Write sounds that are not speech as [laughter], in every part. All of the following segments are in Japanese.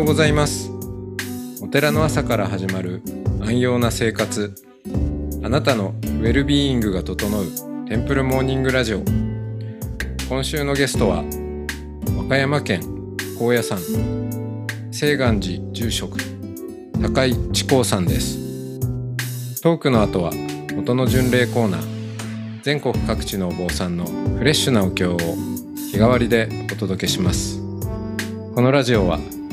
ようございます。お寺の朝から始まる安養な生活。あなたのウェルビーイングが整うテンプルモーニングラジオ。今週のゲストは和歌山県高野山清願寺住職高井智光さんです。トークの後は元の巡礼コーナー。全国各地のお坊さんのフレッシュなお経を日替わりでお届けします。このラジオは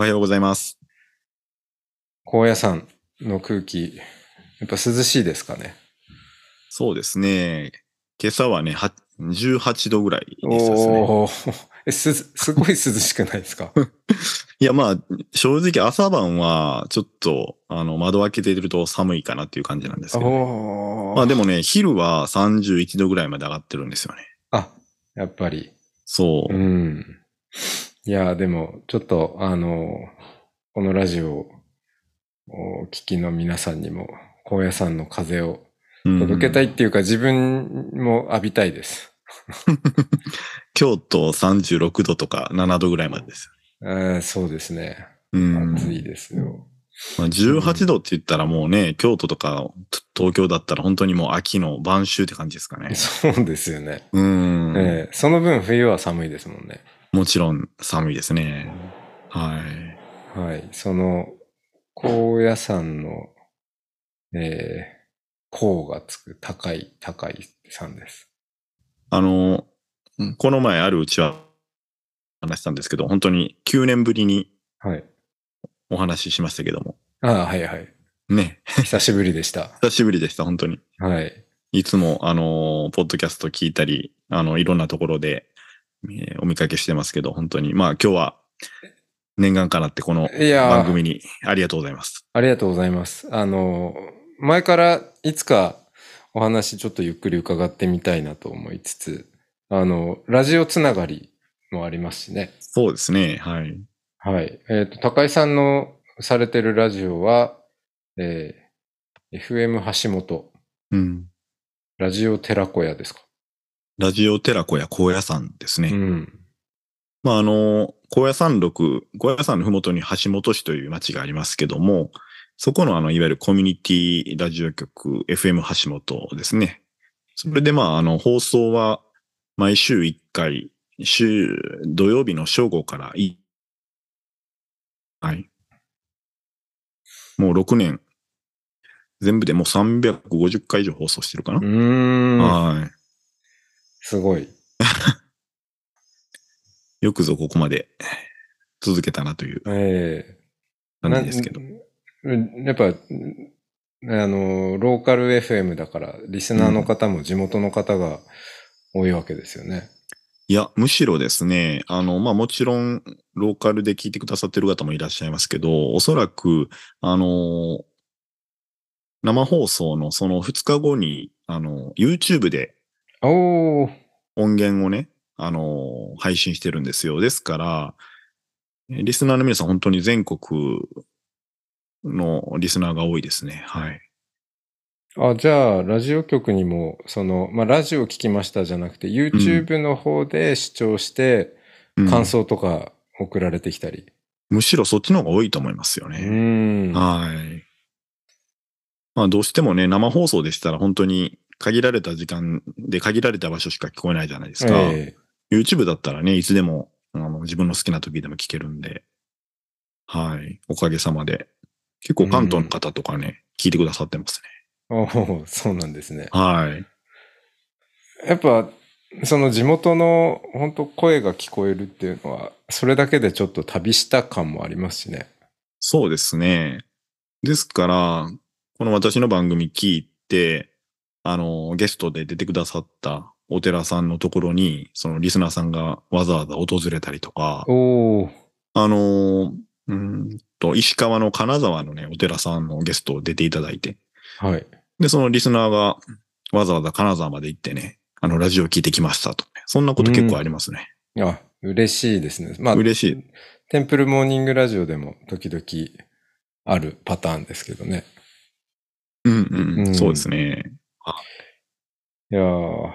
おはようございます。高野山の空気やっぱ涼しいですかね？そうですね。今朝はね、は18度ぐらいでしたですね。おー [laughs] えすすごい涼しくないですか？[laughs] いや、まあ、正直朝晩はちょっと、あの、窓開けてると寒いかなっていう感じなんですけど。おーまあでもね、昼は31度ぐらいまで上がってるんですよね。あやっぱりそう。うん。いや、でも、ちょっと、あの、このラジオをお聞きの皆さんにも、高野山の風をうん届けたいっていうか、自分も浴びたいです。[laughs] 京都36度とか7度ぐらいまでです。えーそうですね。うん。暑いですよ。まあ、18度って言ったらもうね、京都とか東京だったら本当にもう秋の晩秋って感じですかね。そうですよね。うん。えーその分冬は寒いですもんね。もちろん寒いですね。はい。はい。その、高野山の、えー、高がつく高い、高いさんです。あの、この前あるうちは話したんですけど、本当に9年ぶりにはい。お話ししましたけども。ああ、はいはい。ね、久しぶりでした。[laughs] 久しぶりでした、本当に。はい。いつも、あの、ポッドキャスト聞いたり、あの、いろんなところで、えーお見かけしてますけど、本当に。まあ今日は念願かなってこの番組にありがとうございます。ありがとうございます。あの、前からいつかお話ちょっとゆっくり伺ってみたいなと思いつつ、あの、ラジオつながりもありますしね。そうですね、はい。はい。えっ、と、高井さんのされてるラジオは、えー FM 橋本、うん。ラジオ寺子屋ですか。ラジオ寺子屋高野山ですね。うん。まあ、あの、高野山麓、高野山のふもとに橋本市という町がありますけども、そこのあの、いわゆるコミュニティラジオ局 FM 橋本ですね。それでまあ、あの、放送は毎週1回、週、土曜日の正午からい、はい。もう6年、全部でもう350回以上放送してるかなう、ーん。はい。すごい。[laughs] よくぞここまで続けたなというええ感じですけど。なやっぱ、あの、ローカル FM だから、リスナーの方も地元の方が多いわけですよね。いや、むしろですね、あの、まあ、もちろん、ローカルで聞いてくださってる方もいらっしゃいますけど、おそらく、あの、生放送のその2日後に、あの、YouTube でおー。音源をね、あの、配信してるんですよ。ですから、えリスナーの皆さん本当に全国のリスナーが多いですね。はい。あ、じゃあ、ラジオ局にも、その、まあ、ラジオ聞きましたじゃなくて、YouTube の方で視聴して、うん感想とか送られてきたり。むしろそっちの方が多いと思いますようね。ーん。はい。まあどうしてもね、生放送でしたら本当に限られた時間で限られた場所しか聞こえないじゃないですか。え YouTube だったらね、いつでもあの自分の好きな時でも聞けるんで。はい。おかげさまで。結構関東の方とかね、聞いてくださってますね。えおーそうなんですね。はい。やっぱ、その地元の本当声が聞こえるっていうのは、それだけでちょっと旅した感もありますしね。そうですね。ですから、この私の番組聞いて、あの、ゲストで出てくださったお寺さんのところに、そのリスナーさんがわざわざ訪れたりとか。あのーうんと、石川の金沢のね、お寺さんのゲストを出ていただいて、はい。で、そのリスナーがわざわざ金沢まで行ってね、あの、ラジオ聞いてきましたと。そんなこと結構ありますね。あ、嬉しいですね。まあ、嬉しい。テンプルモーニングラジオでも時々あるパターンですけどね。うんうん、うんそうですね。いやー、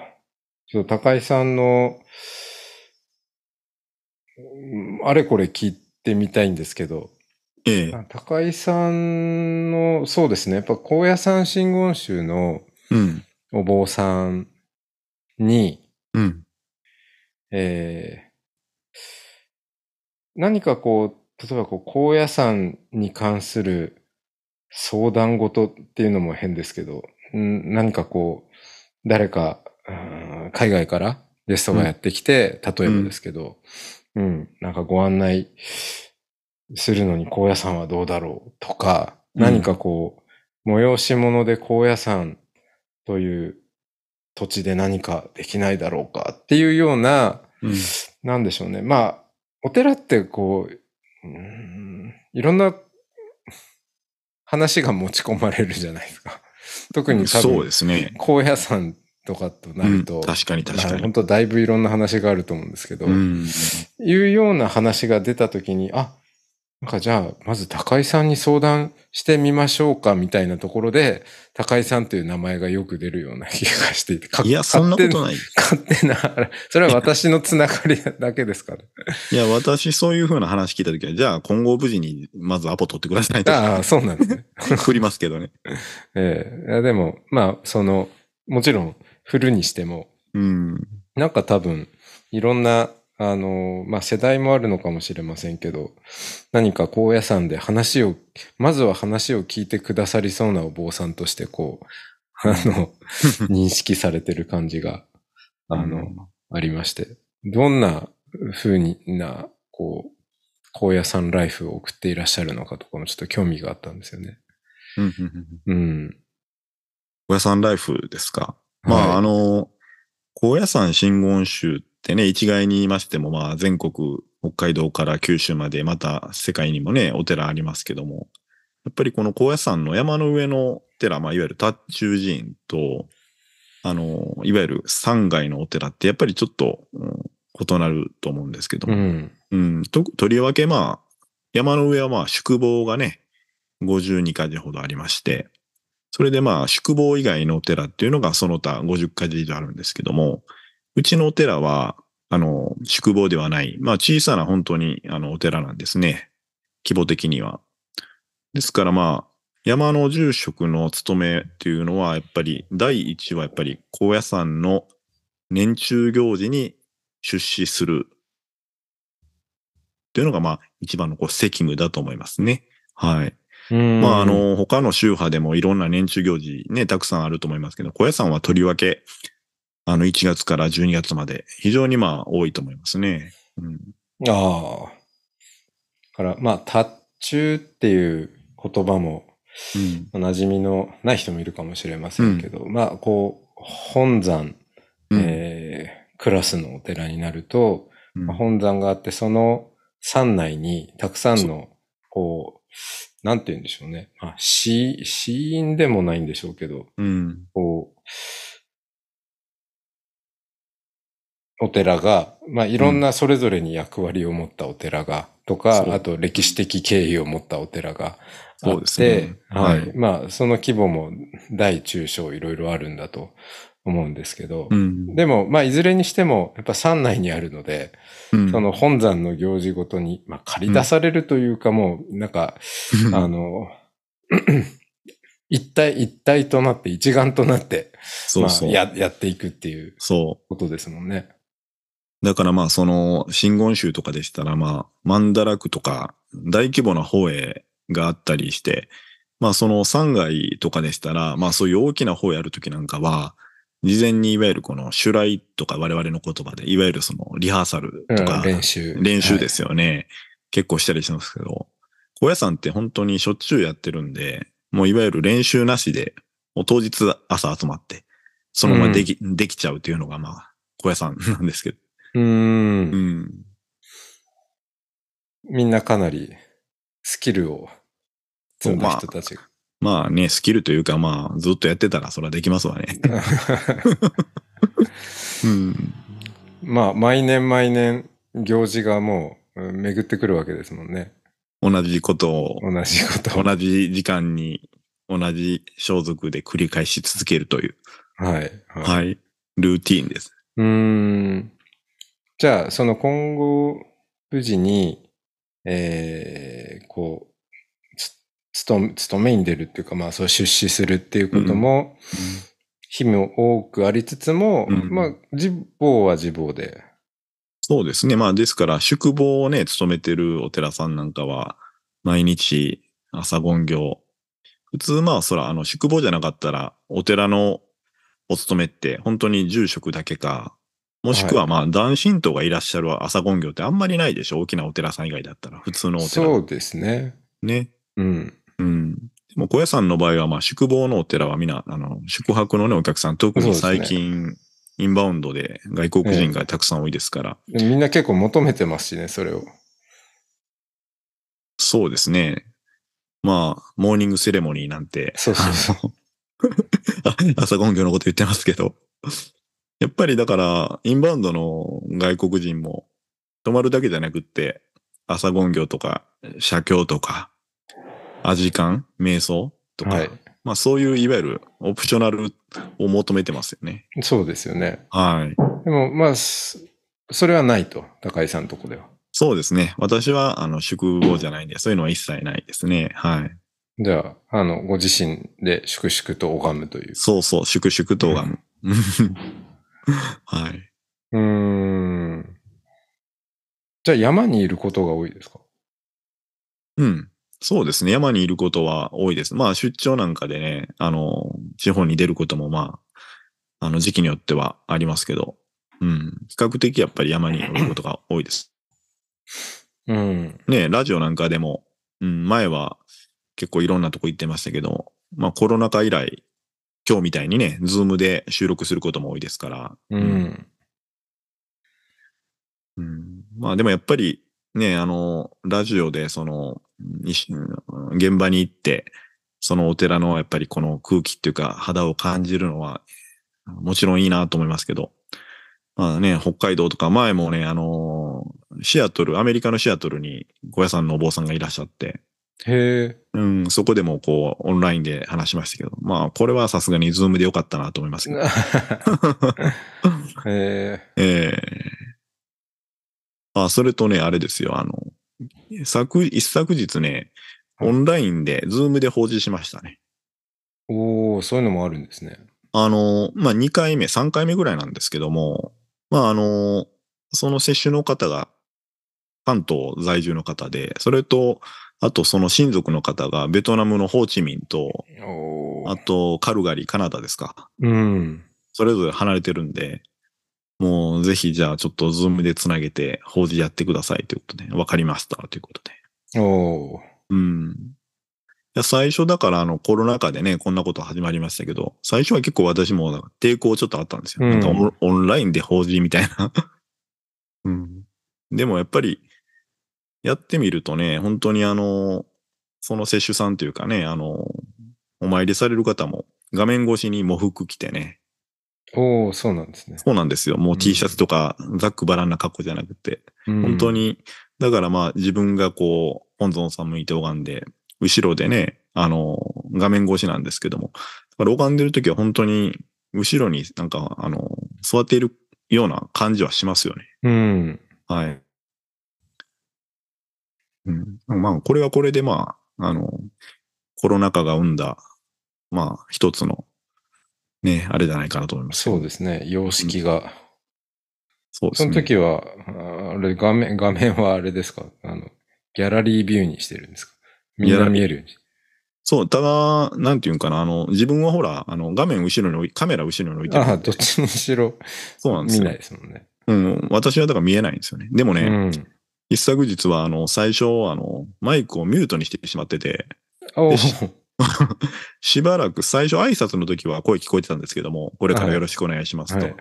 ちょっと高井さんの、うんあれこれ聞いてみたいんですけど、ええ。高井さんの、そうですね、やっぱ高野山真言宗のうん。お坊さんに、うん。えー何かこう、例えばこう、高野山に関する相談事っていうのも変ですけど、ん何かこう、誰か、海外からゲストがやってきて、例えばですけど、うん、なんかご案内するのに高野山はどうだろうとか、何かこう、催し物で高野山という土地で何かできないだろうかっていうような、うん。なんでしょうね。まあ、お寺ってこう、うんいろんな話が持ち込まれるじゃないですか。特に多そう分、ですね。高野山とかとなると、うん確かに確かにまあ本当だいぶいろんな話があると思うんですけど、うん。いうような話が出たときに、あ、なんかじゃあ、まず高井さんに相談してみましょうかみたいなところで、高井さんという名前がよく出るような気がしていて、かいや、そんなことない。勝手な、それは私のつながりだけですから。[laughs] いや、私、そういう風な話聞いたときは、じゃあ、今後無事に、まずアポ取ってくださいと [laughs] ああ、そうなんですね。振りますけどね。[laughs] ええいやでも、まあ、その、もちろん、振るにしても、うん。なんか多分、いろんな、あの、まあ、世代もあるのかもしれませんけど、何か高野山で話を、まずは話を聞いてくださりそうなお坊さんとして、こう、[laughs] あの、[laughs] 認識されてる感じが、あの、ありまして、どんな風にな、こう、高野山ライフを送っていらっしゃるのかとかもちょっと興味があったんですよね。うんうんうんうんうん。高野山ライフですか？まあ、はいあの、高野山真言宗ってね、一概に言いましても、まあ、全国、北海道から九州まで、また世界にもね、お寺ありますけども、やっぱりこの高野山の山の上の寺、まあ、いわゆる達中寺院と、あの、いわゆる山外のお寺って、やっぱりちょっと、うん異なると思うんですけども、うん。うん、と、とりわけまあ、山の上はまあ宿坊がね、52か寺ほどありまして、それでまあ宿坊以外のお寺っていうのがその他50か寺以上あるんですけども、うちのお寺は、あの、宿坊ではない、まあ小さな本当にあのお寺なんですね。規模的には。ですからまあ、山の住職の務めっていうのは、やっぱり第一はやっぱり高野山の年中行事に出資するっていうのが、まあ、一番のこう責務だと思いますね。はい。うんまあ、あ、の、他の宗派でもいろんな年中行事ね、たくさんあると思いますけど、小屋さんはとりわけ、あの、1月から12月まで、非常にまあ、多いと思いますね。うん。ああ。から、まあ、達中っていう言葉も、うん。馴染みのない人もいるかもしれませんけど、まあ、こう、本山、うんえークラスのお寺になると、うんまあ本山があって、その山内にたくさんの、こう、なんて言うんでしょうね。まあ、死、死因でもないんでしょうけど、うん。こう、お寺が、まあ、いろんなそれぞれに役割を持ったお寺が、とか、そうあと歴史的経緯を持ったお寺があって、そうですねははいい。まあ、その規模も大中小いろいろあるんだと思うんですけど、うん。でも、まあ、いずれにしても、やっぱ山内にあるので、うんその本山の行事ごとに、まあ、借り出されるというか、もう、なんか、あの、[clears throat] 一体一体となって、一丸となって、そうそう。まあ、や、やっていくっていうそことですもんね。う。だからまあ、その、真言宗とかでしたら、まあ、曼荼羅区とか、大規模な法営があったりして、まあ、その山外とかでしたら、まあ、そういう大きな法やるときなんかは、事前にいわゆるこの襲来とか我々の言葉で、いわゆるそのリハーサルとか、うん練習。練習ですよね。結構したりしますけど、高野山って本当にしょっちゅうやってるんで、もういわゆる練習なしで、もう当日朝集まって、そのままでき、できちゃうっていうのがまあ、高野山なんですけど。はい。うーん。うん。みんなかなりスキルを積んだ人たちが。まあね、スキルというかまあずっとやってたらそれはできますわね。[laughs] うん。まあ、毎年毎年行事がもううん巡ってくるわけですもんね。同じことを同じことを。同じ時間に同じ装束で繰り返し続けるという、はい。はい。はい、ルーティーンです。うーん。じゃあ、その今後、無事に、えー、こう、つ、勤め、勤めに出るっていうか、まあ、そう出資するっていうことも、日も多くありつつも、うんまあ、自暴は自暴で。そうですね。まあですから、宿坊をね、勤めてるお寺さんなんかは、毎日朝勤業。普通まあそら、あの、宿坊じゃなかったら、お寺のお勤めって本当に住職だけか、もしくはまあ、男神道がいらっしゃる朝勤業ってあんまりないでしょ？大きなお寺さん以外だったら、普通のお寺。そうですね。ね。うん。うん。でも、小屋さんの場合は、まあ、宿坊のお寺はみんな、あの、宿泊のね、お客さん、特に最近、インバウンドで外国人がたくさん多いですから、でみんな結構求めてますしね、それを。そうですね。まあ、モーニングセレモニーなんて、そうそうそう。あ [laughs] 朝根業のこと言ってますけど。やっぱりだから、インバウンドの外国人も、泊まるだけじゃなくって、朝根業とか、写経とか、アジカン、瞑想とか、はい。まあそういういわゆるオプショナルを求めてますよね。そうですよね。はい。でも、まあ、すそれはないと、高井さんのとこでは。そうですね。私は、あの、宿坊じゃないんで、そういうのは一切ないですね。はい。じゃあ、あの、ご自身で粛々と拝むという。そうそう、粛々とが。[laughs] [laughs] はい。うーん。じゃあ山にいることが多いですか？うん。そうですね。山にいることは多いです。まあ、出張なんかでね、あの、地方に出ることもまあ、あの、時期によってはありますけど、うん。比較的やっぱり山にいることが多いです。うん。ね、ラジオなんかでも、うん、前は結構いろんなとこ行ってましたけど、まあコロナ禍以来、今日みたいにね、ズームで収録することも多いですから、うん。うん。まあでもやっぱりね、あの、ラジオでその、現場に行って、そのお寺のやっぱりこの空気っていうか肌を感じるのは、もちろんいいなと思いますけど、まあね、北海道とか前もね、あの、シアトル、アメリカのシアトルに小屋さんのお坊さんがいらっしゃって、へえ。うん、そこでもこう、オンラインで話しましたけど、まあ、これはさすがにズームでよかったなと思いますけど。[laughs] へ [laughs] え。ええあ、それとね、あれですよ、あの、昨、一昨日ね、オンラインで、ズームで報示しましたね。おおそういうのもあるんですね。あの、まあ、2回目、3回目ぐらいなんですけども、まあ、あの、その接種の方が、関東在住の方で、それと、あとその親族の方がベトナムのホーチミンと、おあとカルガリー、カナダですか。うん。それぞれ離れてるんで、もうぜひじゃあちょっとズームでつなげて法事やってくださいということで、わかりましたということで。おおうん。いや最初だからあのコロナ禍でね、こんなこと始まりましたけど、最初は結構私も抵抗ちょっとあったんですよ。うんなんかオンオンラインで法事みたいな。[laughs] うん。でもやっぱり、やってみるとね、本当にあの、その施主さんというかね、あの、お参りされる方も画面越しに喪服着てね、おおそうなんですね。そうなんですよ。もううん T シャツとかザックバランな格好じゃなくて、本本当。に、だからまあ自分がこう、本尊さん向いて拝んで、後ろでね、あの、画面越しなんですけども、だから拝んでるときは本当に、後ろになんか、あの、座っているような感じはしますよね。うん。はい。うん。まあ、これはこれでまあ、あの、コロナ禍が生んだ、まあ、一つの、ね、あれじゃないかなと思います。そうですね。様式が。そそうですね。の時は、ああれ、画面、画面はあれですか？あの、ギャラリービューにしてるんですか？みんな見えるように。そう、ただ、なんていうんかな、あの、自分はほら、あの、画面後ろに置い、カメラ後ろに置いてる。ああ、どっちにしろそうなんですよ。見ないですもんね。うん、私はだから見えないんですよね。でもね、うん。一昨日は、あの、最初、あの、マイクをミュートにしてしまってて、おでし [laughs] しばらく最初挨拶の時は声聞こえてたんですけども、これからよろしくお願いしますと。はい。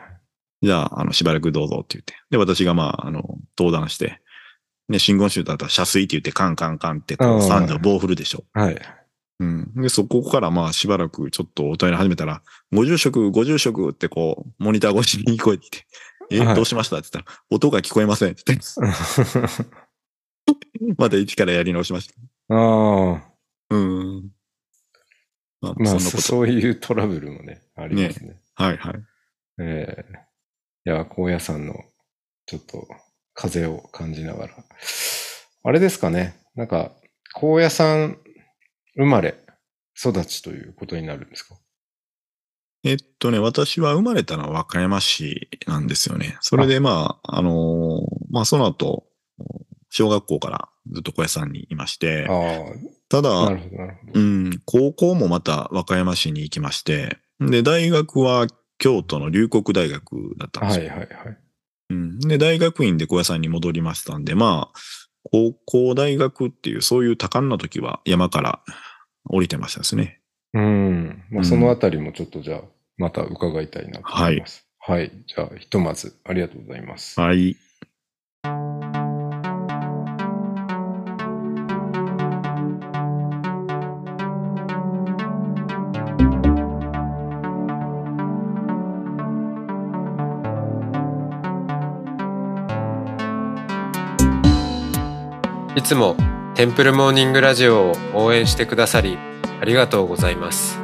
じゃあ、あの、しばらくどうぞって言って。で、私がまあ、あの、登壇して、ね、真言宗だったら遮水って言ってカンカンカンってこ三条棒振るでしょ。はい。うん。で、そこからまあしばらくちょっとおトイレ始めたら、ご住職、ご住職ってこう、モニター越しに聞こえてきて、え、はいどうしました？って言ったら、音が聞こえませんって言って、[laughs] また一からやり直しました。ああ、うん。まあ、まあ、そ。そういうトラブルもね、ありますね。はいはい。ええいや、高野山の、ちょっと、風を感じながら。あれですかね。なんか、高野山生まれ、育ちということになるんですか？えっとね、私は生まれたのは和歌山市なんですよね。それでまあ、あのーまあその後、小学校からずっと小屋さんにいまして、ただ。うん、高校もまた和歌山市に行きまして、で、大学は京都の龍谷大学だったんですよ。はいはいはい。うん、で、大学院で小屋さんに戻りましたんで、まあ、高校大学っていうそういう多感な時は山から降りてましたですね。うん。まあ、うんそのあたりもちょっとじゃあ、また伺いたいなと思います。はい。じゃあ、ひとまず、ありがとうございます。はい。いつもテンプルモーニングラジオを応援してくださりありがとうございます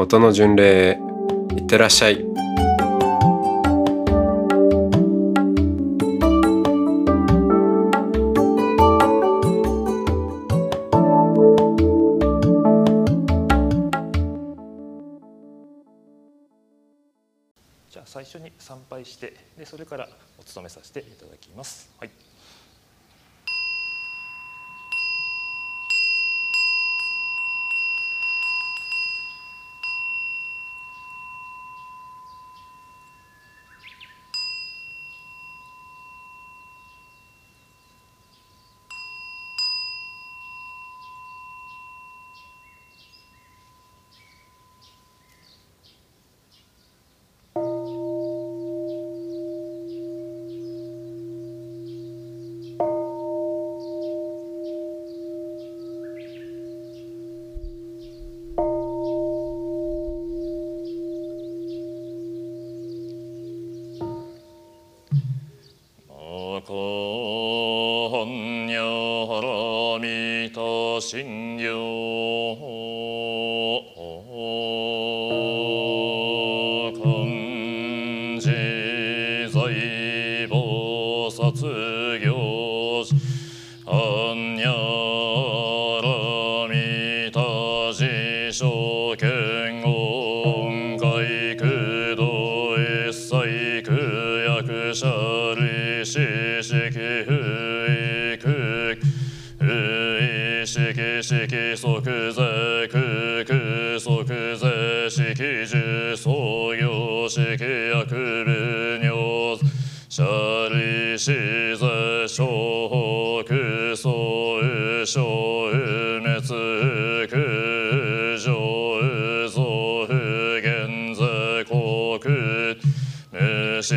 音の巡礼へいってらっしゃい。じゃあ最初に参拝してでそれからお務めさせていただきます。はい。yours. リシザ小北総小滅空上増現在国無式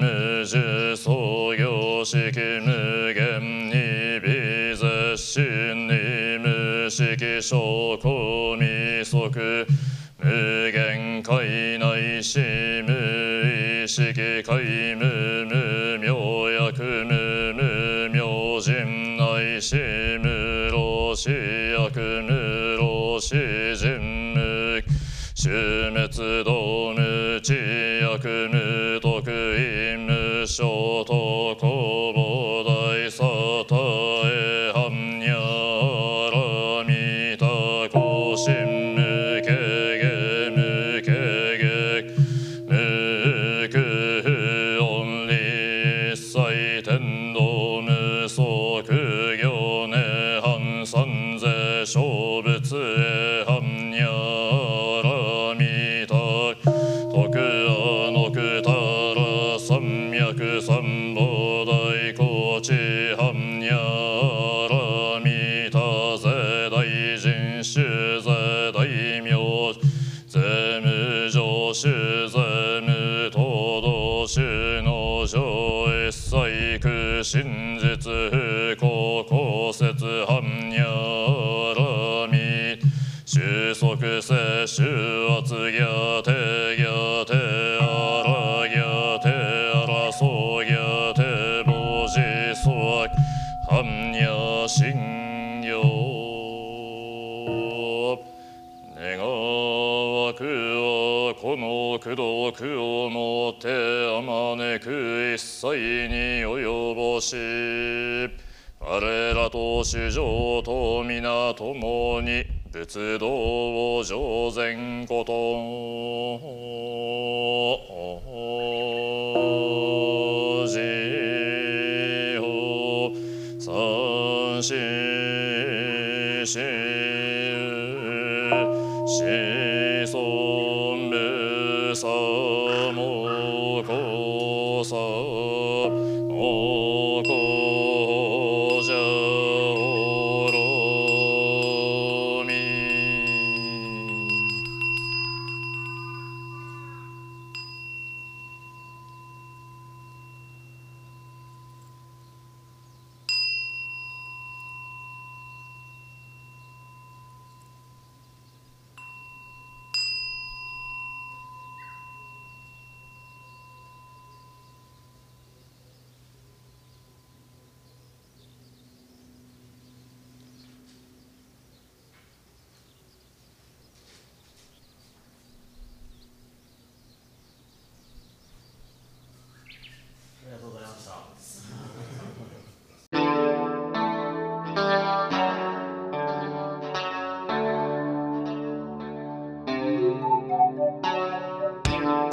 無樹創業式無限に微絶心に無識証拠未足無限界内し無意識界無無老死薬無老死人無終滅道無知薬無徳意無所ジソワ般若心経願わくはこの功徳をもてあまねく一切に及ぼし我らと主上と皆共に仏道を上善こと Yeah.